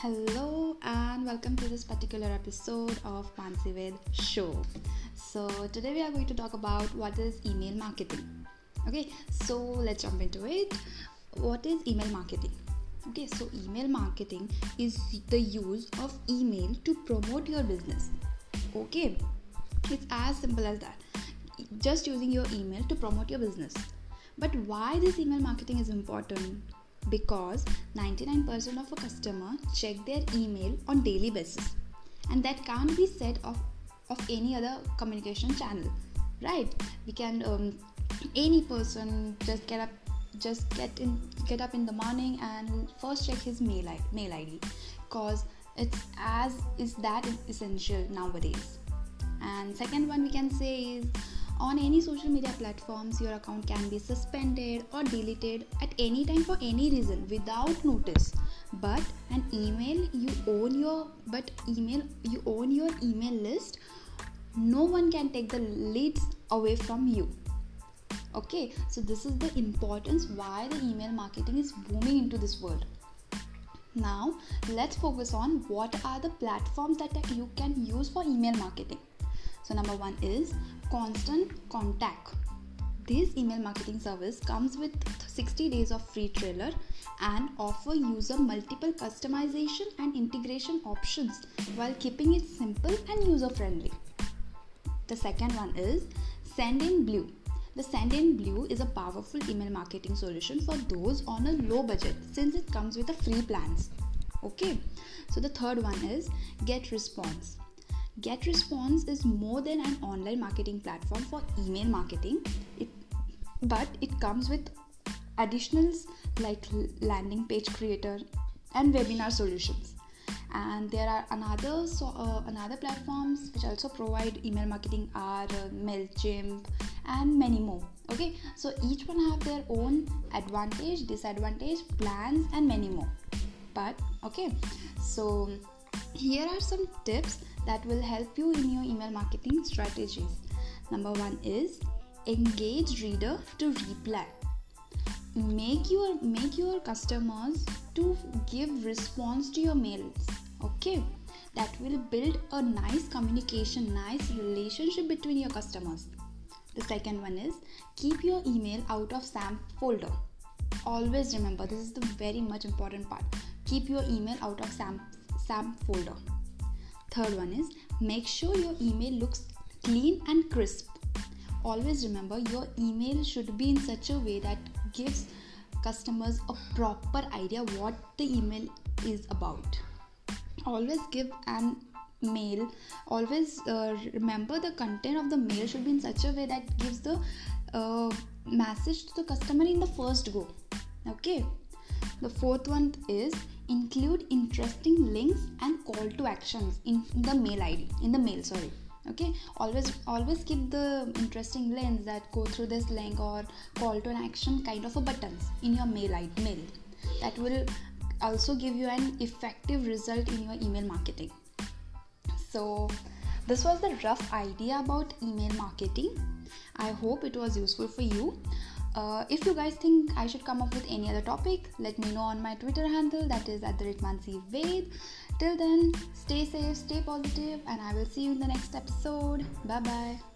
Hello and welcome to this particular episode of Mansi Ved Show. So today we are going to talk about what is email marketing. Okay, so let's jump into it. What is email marketing? Okay, so email marketing is the use of email to promote your business. Okay, it's as simple as that. Just using your email to promote your business. But why this email marketing is important? Because 99% of a customer check their email on daily basis. And that can't be said of, of any other communication channel right? We can um, any person just get up just get in get up in the morning and first check his mail mail id cause it's as is that essential nowadays. And second one we can say is on any social media platforms your account can be suspended or deleted at any time for any reason without notice. But an email you own your but email you own your email list no one can take the leads away from you. Okay so this is the importance why the email marketing is booming into this world. Now let's focus on what are the platforms that you can use for email marketing so number one is constant contact. This email marketing service comes with 60 days of free trailer and offer user multiple customization and integration options while keeping it simple and user friendly the second one is Sendinblue the Sendinblue is a powerful email marketing solution for those on a low budget since it comes with a free plans. Okay. So the third one is GetResponse GetResponse is more than an online marketing platform for email marketing, it, but it comes with additionals like landing page creator and webinar solutions. And there are another so uh, another platforms which also provide email marketing are uh, Mailchimp and many more. Okay, so each one have their own advantage, disadvantage, plans, and many more. But okay, so here are some tips that will help you in your email marketing strategies. Number one is engage reader to reply. Make your make your customers to give response to your mails. Okay, that will build a nice communication, nice relationship between your customers. The second one is keep your email out of SAM folder. Always remember this is the very much important part. Keep your email out of SAM SAM folder. Third one is make sure your email looks clean and crisp. Always remember your email should be in such a way that gives customers a proper idea what the email is about. Always give an mail always uh, remember the content of the mail should be in such a way that gives the uh, message to the customer in the first go okay the fourth one is include interesting links and call to actions in the mail id in the mail sorry. Okay? Always always keep the interesting links that go through this link or call to an action kind of a buttons in your mail id mail. That will also give you an effective result in your email marketing. So this was the rough idea about email marketing. I hope it was useful for you uh, if you guys think I should come up with any other topic, let me know on my Twitter handle that is at the rate Mansi Ved. Till then, stay safe, stay positive, and I will see you in the next episode. Bye bye.